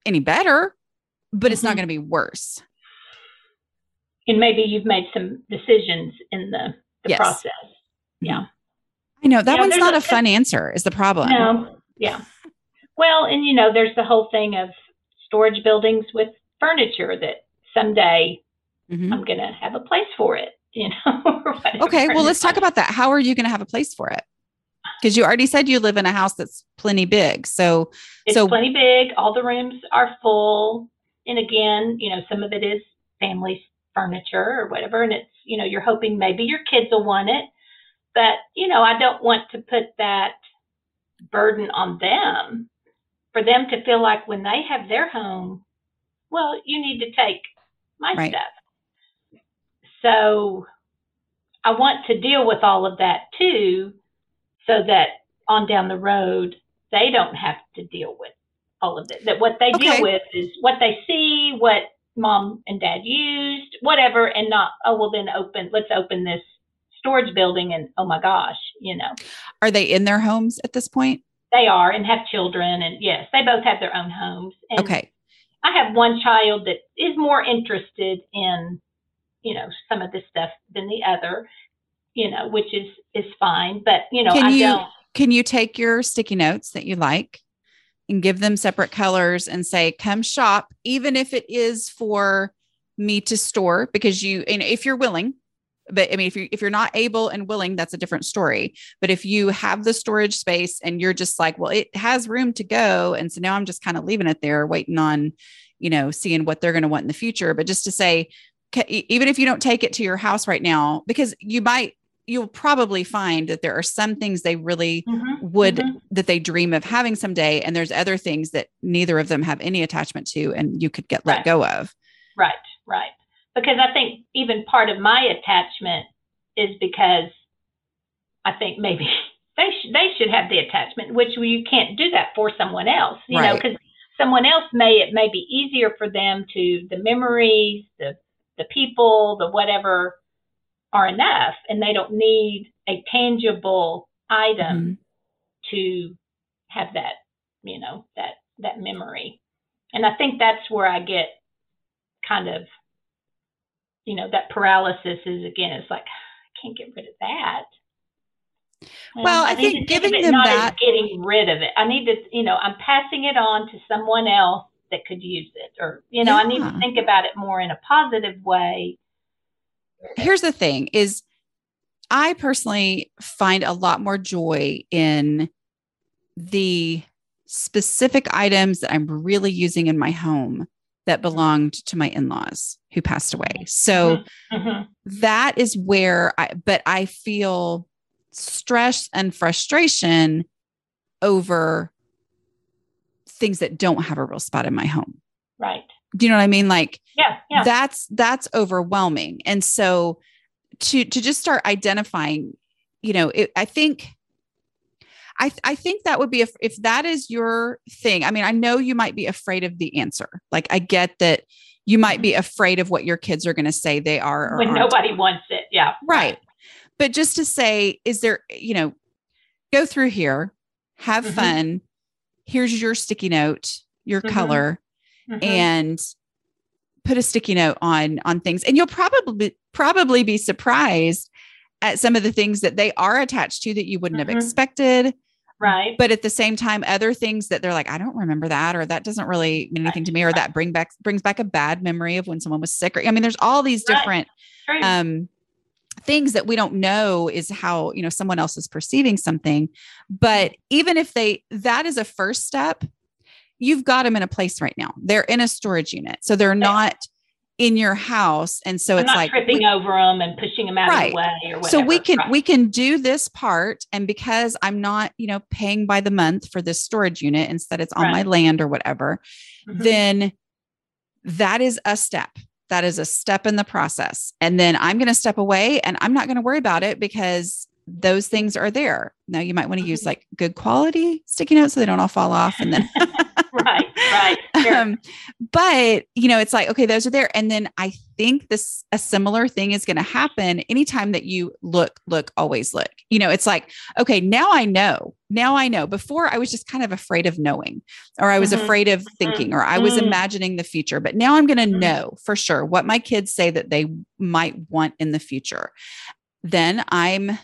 any better, but it's not Mhm. going to be worse. And maybe you've made some decisions in the the Yes. process. Yeah. I know that Yeah, one's there's not a- a fun answer, is the problem. No. Yeah. Well, and you know, there's the whole thing of storage buildings with furniture that someday Mhm. I'm going to have a place for it, you know. Okay, well, let's talk about that. How are you going to have a place for it? Because you already said you live in a house that's plenty big. So, It's so plenty big. All the rooms are full. And again, you know, some of it is family furniture or whatever, and it's you know you're hoping maybe your kids will want it, but you know I don't want to put that burden on them for them to feel like when they have their home, well, you need to take my right. stuff. So I want to deal with all of that too, so that on down the road they don't have to deal with all of it. That what they okay. deal with is what they see, what mom and dad used, whatever, and not oh well then open let's open this storage building and oh my gosh, you know. Are they in their homes at this point? They are and have children and yes, they both have their own homes. And okay. I have one child that is more interested in, you know, some of this stuff than the other, you know, which is is fine. But you know, can I you, don't. Can you take your sticky notes that you like and give them separate colors and say, "Come shop," even if it is for me to store because you, and if you're willing, but I mean, if you if you're not able and willing, that's a different story. But if you have the storage space and you're just like, well, it has room to go, and so now I'm just kind of leaving it there, waiting on, you know, seeing what they're going to want in the future. But just to say, even if you don't take it to your house right now, because you might you'll probably find that there are some things they really mm-hmm, would mm-hmm. that they dream of having someday and there's other things that neither of them have any attachment to and you could get let go of right right because I think even part of my attachment is because I think maybe they sh- they should have the attachment, which you can't do that for someone else, you right. know, because someone else may it may be easier for them to the memories, the the people, the whatever are enough, and they don't need a tangible item mm-hmm. to have that, you know, that that memory. And I think that's where I get kind of you know, that paralysis is again, it's like, I can't get rid of that. well, I, I think giving them not that getting rid of it. I need to, you know, I'm passing it on to someone else that could use it, or you know, yeah. I need to think about it more in a positive way. Here's the thing: is I personally find a lot more joy in the specific items that I'm really using in my home that belonged to my in-laws who passed away. So mm-hmm. mm-hmm. that is where I but I feel stress and frustration over things that don't have a real spot in my home. Right. Do you know what I mean? Like yeah, yeah. that's that's overwhelming. And so to to just start identifying, you know, it, I think I, I think that would be if, if that is your thing. I mean, I know you might be afraid of the answer. Like, I get that you might be afraid of what your kids are going to say they are. when aren't. nobody wants it. Yeah. Right. But just to say, is there, you know, go through here, have mm-hmm. fun. Here's your sticky note, your mm-hmm. color, mm-hmm. and put a sticky note on on things and you'll probably probably be surprised at some of the things that they are attached to that you wouldn't have mm-hmm. expected Right. But at the same time, other things that they're like, I don't remember that, or that doesn't really mean anything right. to me, or right. that bring back brings back a bad memory of when someone was sick. Or I mean, there's all these different right. um things that we don't know is how you know someone else is perceiving something. But even if they that is a first step, you've got them in a place right now. They're in a storage unit. So they're not in your house and so I'm it's like tripping we, over them and pushing them out right. of the way or whatever. so we can right. we can do this part and because i'm not you know paying by the month for this storage unit instead it's on right. my land or whatever mm-hmm. then that is a step that is a step in the process and then i'm going to step away and i'm not going to worry about it because those things are there now you might want to use mm-hmm. like good quality sticky notes so they don't all fall off and then right sure. um, but you know it's like okay those are there and then i think this a similar thing is going to happen anytime that you look look always look you know it's like okay now i know now i know before i was just kind of afraid of knowing or i was mm-hmm. afraid of thinking or i was mm-hmm. imagining the future but now i'm going to mm-hmm. know for sure what my kids say that they might want in the future then i'm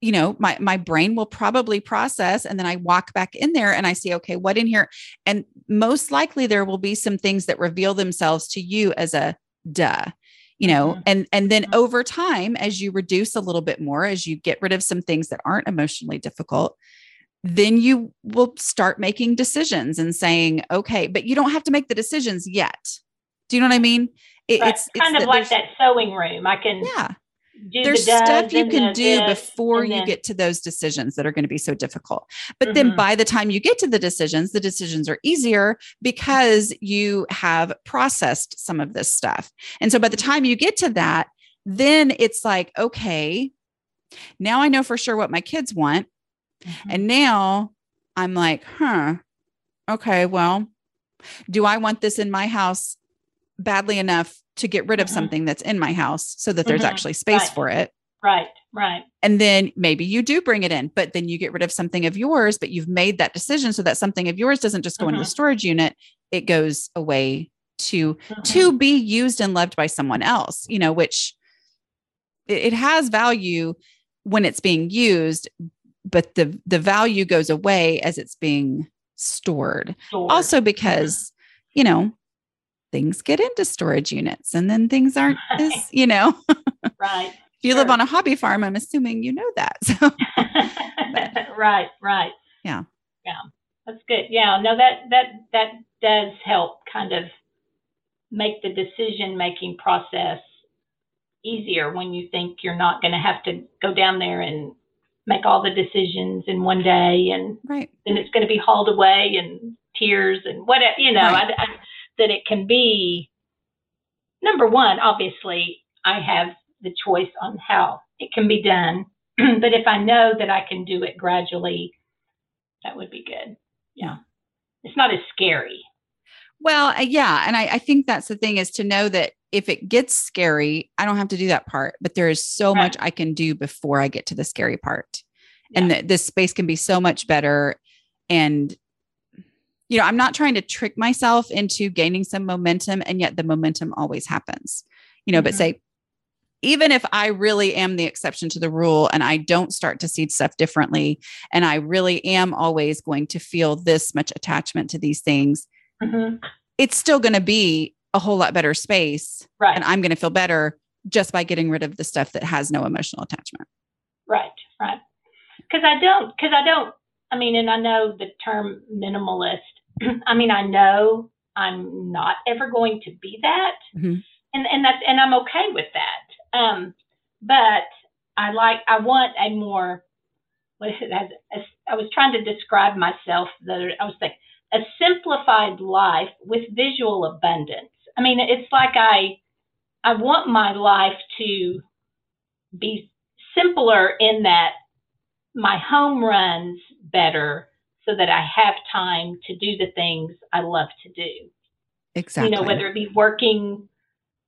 you know my my brain will probably process and then i walk back in there and i see okay what in here and most likely there will be some things that reveal themselves to you as a duh you know mm-hmm. and and then mm-hmm. over time as you reduce a little bit more as you get rid of some things that aren't emotionally difficult then you will start making decisions and saying okay but you don't have to make the decisions yet do you know what i mean It. It's, it's kind of that like that sewing room. I can Yeah. Do there's the stuff you can do this, before you then- get to those decisions that are going to be so difficult. But then Mhm. by the time you get to the decisions, the decisions are easier because you have processed some of this stuff. And so by the time you get to that, then it's like, okay, now I know for sure what my kids want. Mhm. And now I'm like, huh, okay, well, do I want this in my house badly enough to get rid of Mhm. something that's in my house so that there's Mhm. actually space Right. for it? right, right. And then maybe you do bring it in, but then you get rid of something of yours, but you've made that decision so that something of yours doesn't just go into the Mhm. storage unit, it goes away to to be used and loved by someone else, you know, which it, it has value when it's being used, but the the value goes away as it's being stored. Stored. Also because, you know, things get into storage units and then things aren't as, you know, right. if you live on a hobby farm, I'm assuming you know that. So right, right. Yeah. Yeah. That's good. Yeah. No, that that that does help kind of make the decision making process easier when you think you're not going to have to go down there and make all the decisions in one day and right. then it's going to be hauled away and tears and whatever you know Right. I, I, that it can be number one obviously i have the choice on how it can be done but if i know that i can do it gradually that would be good yeah it's not as scary Well, uh, yeah. And I, I think that's the thing is to know that if it gets scary, I don't have to do that part, but there is so Right. much I can do before I get to the scary part. And Yeah. that this space can be so much better. And, you know, I'm not trying to trick myself into gaining some momentum, and yet the momentum always happens, you know, but Mhm. say, even if I really am the exception to the rule and I don't start to see stuff differently, and I really am always going to feel this much attachment to these things, Mhm. it's still going to be a whole lot better space right and i'm going to feel better just by getting rid of the stuff that has no emotional attachment Right, right. Because I don't, because I don't, I mean, and I know the term minimalist. I mean, I know I'm not ever going to be that. Mhm. And, and that's, and I'm okay with that. Um, but I like, I want a more, what is it? I was trying to describe myself that I was thinking, a simplified life with visual abundance. I mean, it's like I, I want my life to be simpler in that my home runs better so that I have time to do the things I love to do. exactly You know, whether it be working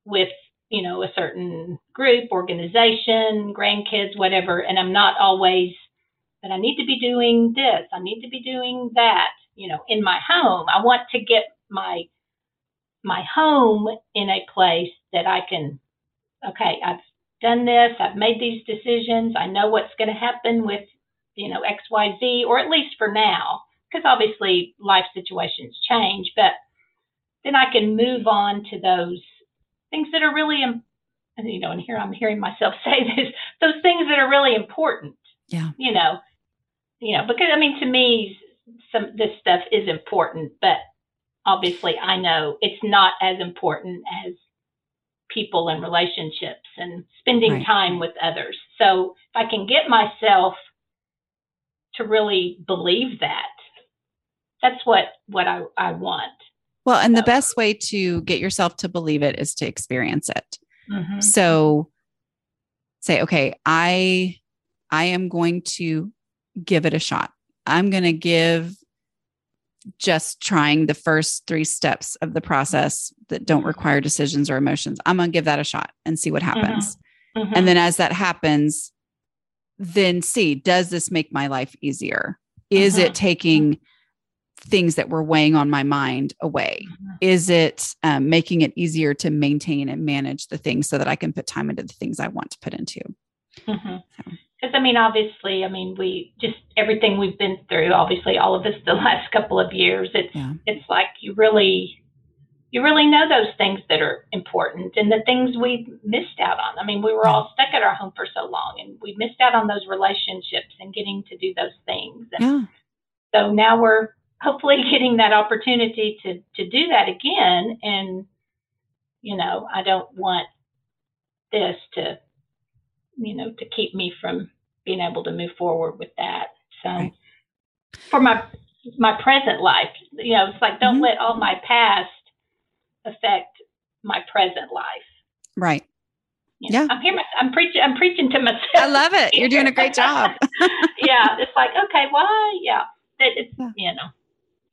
with, you know, a certain group, organization, grandkids, whatever, and I'm not always that I need to be doing this, I need to be doing that, you know, in my home. I want to get my my home in a place that I can okay, I've done this, I've made these decisions, I know what's going to happen with, you know, XYZ, or at least for now, because obviously life situations change, but then I can move on to those things that are really, you know, and here I'm hearing myself say this, those things that are really important. Yeah. You know, you know, because I mean, to me, some this stuff is important, but obviously I know it's not as important as people and relationships and spending Right. time with others. So if I can get myself to really believe that, that's what what I, I want. well and the best way to get yourself to believe it is to experience it. Mhm. so say okay i i am going to give it a shot. I'm going to give just trying the first three steps of the process that don't require decisions or emotions. I'm going to give that a shot and see what happens. Mhm. and then as that happens then see does this make my life easier is Mhm. it taking things that were weighing on my mind away Mhm. is it um, making it easier to maintain and manage the things so that i can put time into the things i want to put into Because I mean, obviously, I mean, we just everything we've been through. Obviously, all of us the last couple of years. It's Yeah. it's like you really, you really know those things that are important and the things we missed out on. I mean, we were all stuck at our home for so long, and we missed out on those relationships and getting to do those things. And yeah so now we're hopefully getting that opportunity to to do that again and You know, I don't want this to, you know, to keep me from being able to move forward with that. So Right. for my my present life, you know, it's like don't Mhm. let all my past affect my present life. Right. You know, Yeah. I'm here. I'm preaching. I'm preaching to myself. I love it. You're doing a great job. yeah, it's like okay, why? Yeah, that it's Yeah. you know,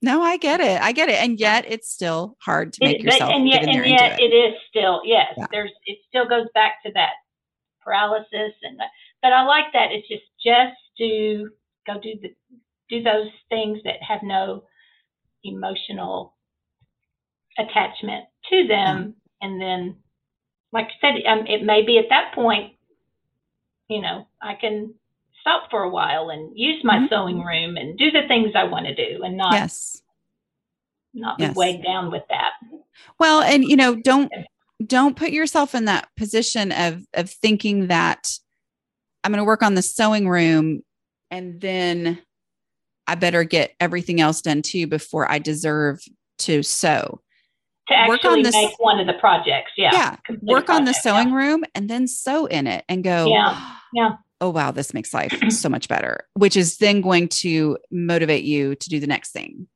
No, I get it. I get it. And yet it's still hard to make It- but- yourself and yet, get in there and yet it. it is still yes. Yeah. There's it still goes back to that paralysis and that, but I like that. It's just just do go do the do those things that have no emotional attachment to them, and then like I said, um, it may be at that point, you know, I can stop for a while and use my Mhm. sewing room and do the things I want to do and not Yes. not be weighed down with that. Well, and you know, don't don't put yourself in that position of of thinking that I'm going to work on the sewing room and then I better get everything else done too before I deserve to sew. To Work on actually this- make one of the projects. Yeah. Yeah. Work on the project, sewing room and then sew in it and go, Yeah, yeah. oh wow, this makes life so much better, which is then going to motivate you to do the next thing.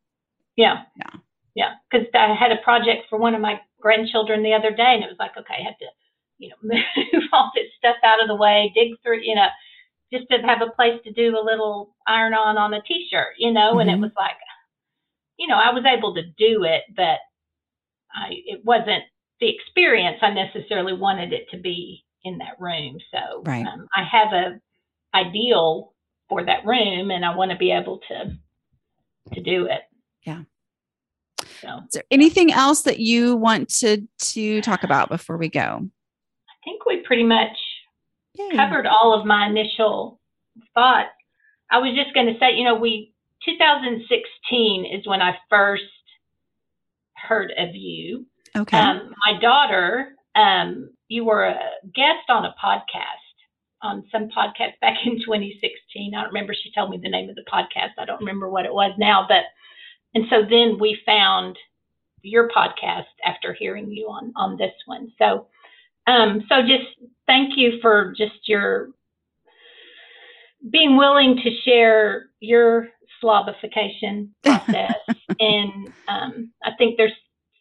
Yeah. Yeah. Yeah. Because I had a project for one of my grandchildren the other day, and it was like, okay, I had to, you know, move all this stuff out of the way, dig through, you know, just to have a place to do a little iron on on a t-shirt, you know, and it Mhm. was like, you know, I was able to do it, but I it wasn't the experience I necessarily wanted it to be in that room. So Right. um, I have a ideal for that room, and I want to be able to to do it. Yeah. So Is there anything else that you want to to talk about before we go? I think we pretty much Yay. covered all of my initial thoughts. I was just going to say, you know, we 2016 is when I first heard of you. Okay. Um, my daughter, um, you were a guest on a podcast, on some podcast back in 2016. I don't remember. She told me the name of the podcast. I don't remember what it was now, but and so then we found your podcast after hearing you on on this one. So, um, so just thank you for just your being willing to share your slobification process, and um, I think there's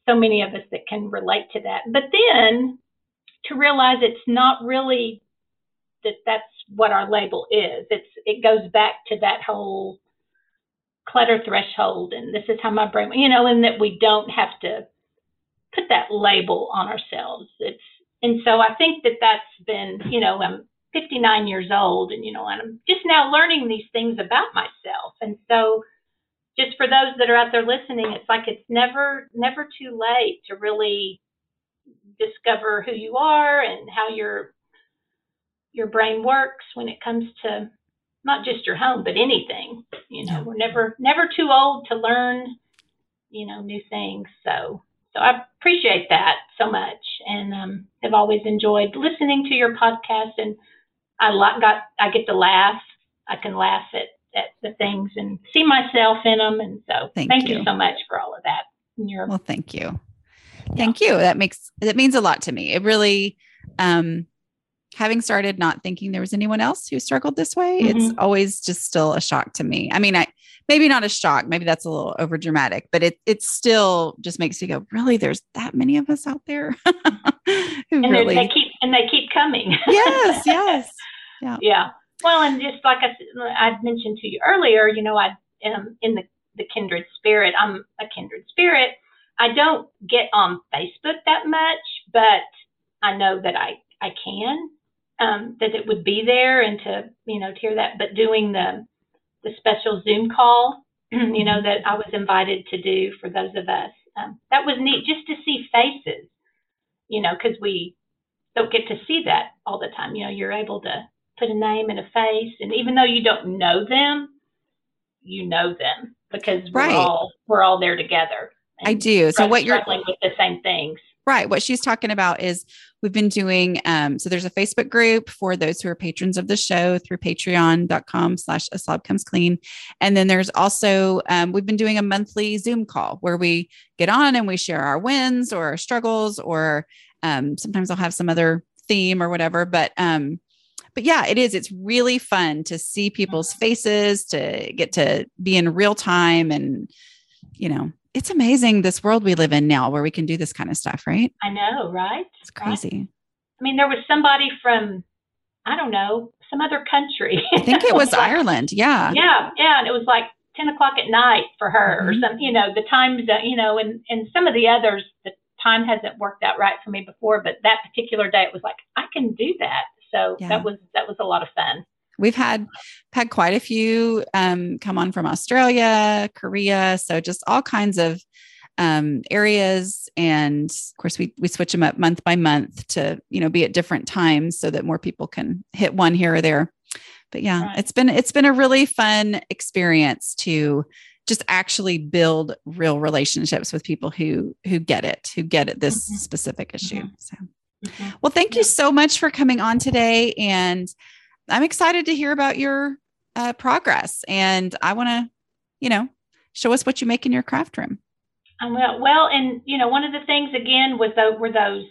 so many of us that can relate to that. But then to realize it's not really that that's what our label is. It's it goes back to that whole clutter threshold and this is how my brain you know, and that we don't have to put that label on ourselves. It's and so I think that that's been, you know, I'm 59 years old and you know, and I'm just now learning these things about myself. And so just for those that are out there listening, it's like it's never never too late to really discover who you are and how your your brain works when it comes to not just your home but anything. You know, we're never never too old to learn, you know, new things. So so I appreciate that so much and um, have always enjoyed listening to your podcast and I got I get to laugh. I can laugh at at the things and see myself in them. And so Thank thank, you. you. so much for all of that. Your Well, thank you. Thank you. That makes that means a lot to me. It really um having started not thinking there was anyone else who struggled this way, it's Mhm. always just still a shock to me. I mean, I maybe not a shock, maybe that's a little over dramatic, but it it still just makes you go, really, there's that many of us out there who and really they keep and they keep coming. Yes, yes. Yeah. Yeah. Well, and just like I, I mentioned to you earlier, you know, I am in the, the kindred spirit. I'm a kindred spirit. I don't get on Facebook that much, but I know that I, I can, um, that it would be there and to, you know, to hear that. But doing the, the special Zoom call, you know, that I was invited to do for those of us, um, that was neat just to see faces, you know, because we don't get to see that all the time. You know, you're able to put a name and a face, and even though you don't know them, you know them because we're all we're all there together. I do. So what you're struggling with the same things. Right. What she's talking about is We've been doing, um, so there's a Facebook group for those who are patrons of the show through patreon.com slash a slob comes clean. And then there's also, um, we've been doing a monthly Zoom call where we get on and we share our wins or our struggles, or um, sometimes I'll have some other theme or whatever. But, um, but yeah, it is. It's really fun to see people's faces, to get to be in real time and, you know, it's amazing this world we live in now where we can do this kind of stuff, right? I know, right? It's crazy. Right? I mean, there was somebody from, I don't know, some other country. I think it was like, Ireland. Yeah. Yeah. Yeah. And it was like 10 o'clock at night for her mm-hmm. or something, you know, the times that, you know, and, and some of the others, the time hasn't worked out right for me before, but that particular day it was like, I can do that. So yeah. that was, that was a lot of fun. We've had had quite a few um, come on from Australia, Korea, so just all kinds of um, areas. And of course, we we switch them up month by month to you know be at different times so that more people can hit one here or there. But yeah, right. it's been it's been a really fun experience to just actually build real relationships with people who who get it, who get it this mm-hmm. specific issue. Mm-hmm. So. Mm-hmm. Well, thank you so much for coming on today. And I'm excited to hear about your uh, progress, and I want to, you know, show us what you make in your craft room. Um, well, well, and you know, one of the things again was those were those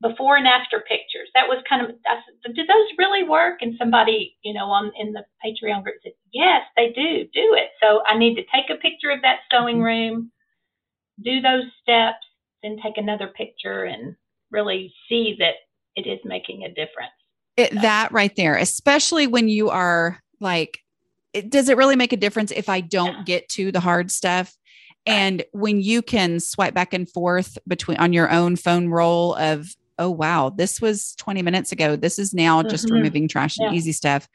before and after pictures. That was kind of, I said, do those really work? And somebody, you know, on in the Patreon group said, yes, they do. Do it. So I need to take a picture of that sewing mm-hmm. room, do those steps, then take another picture and really see that it is making a difference. It, that right there, especially when you are like, it, does it really make a difference if I don't get to the hard stuff? And when you can swipe back and forth between on your own phone roll of, oh, wow, this was 20 minutes ago. This is now just mm-hmm. removing trash and yeah. easy stuff.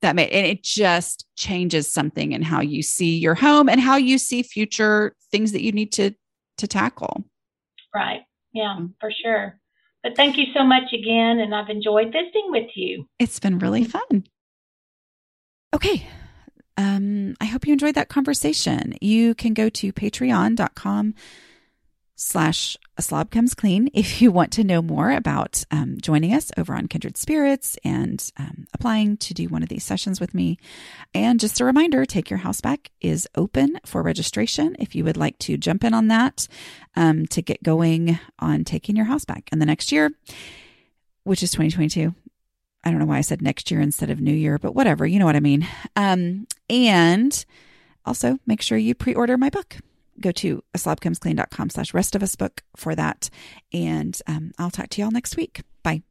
That made and it just changes something in how you see your home and how you see future things that you need to to tackle. Right. Yeah, mm-hmm. for sure. But thank you so much again. And I've enjoyed visiting with you. It's been really fun. Okay. Um, I hope you enjoyed that conversation. You can go to patreon.com slash a slob comes clean if you want to know more about um, joining us over on kindred spirits and um, applying to do one of these sessions with me. And just a reminder take your house back is open for registration if you would like to jump in on that um, to get going on taking your house back. In the next year which is 2022 i don't know why i said next year instead of new year but whatever you know what i mean. Um, and also make sure you pre-order my book go to a slobcomesclean.com slash rest of us book for that. And um, I'll talk to y'all next week. Bye.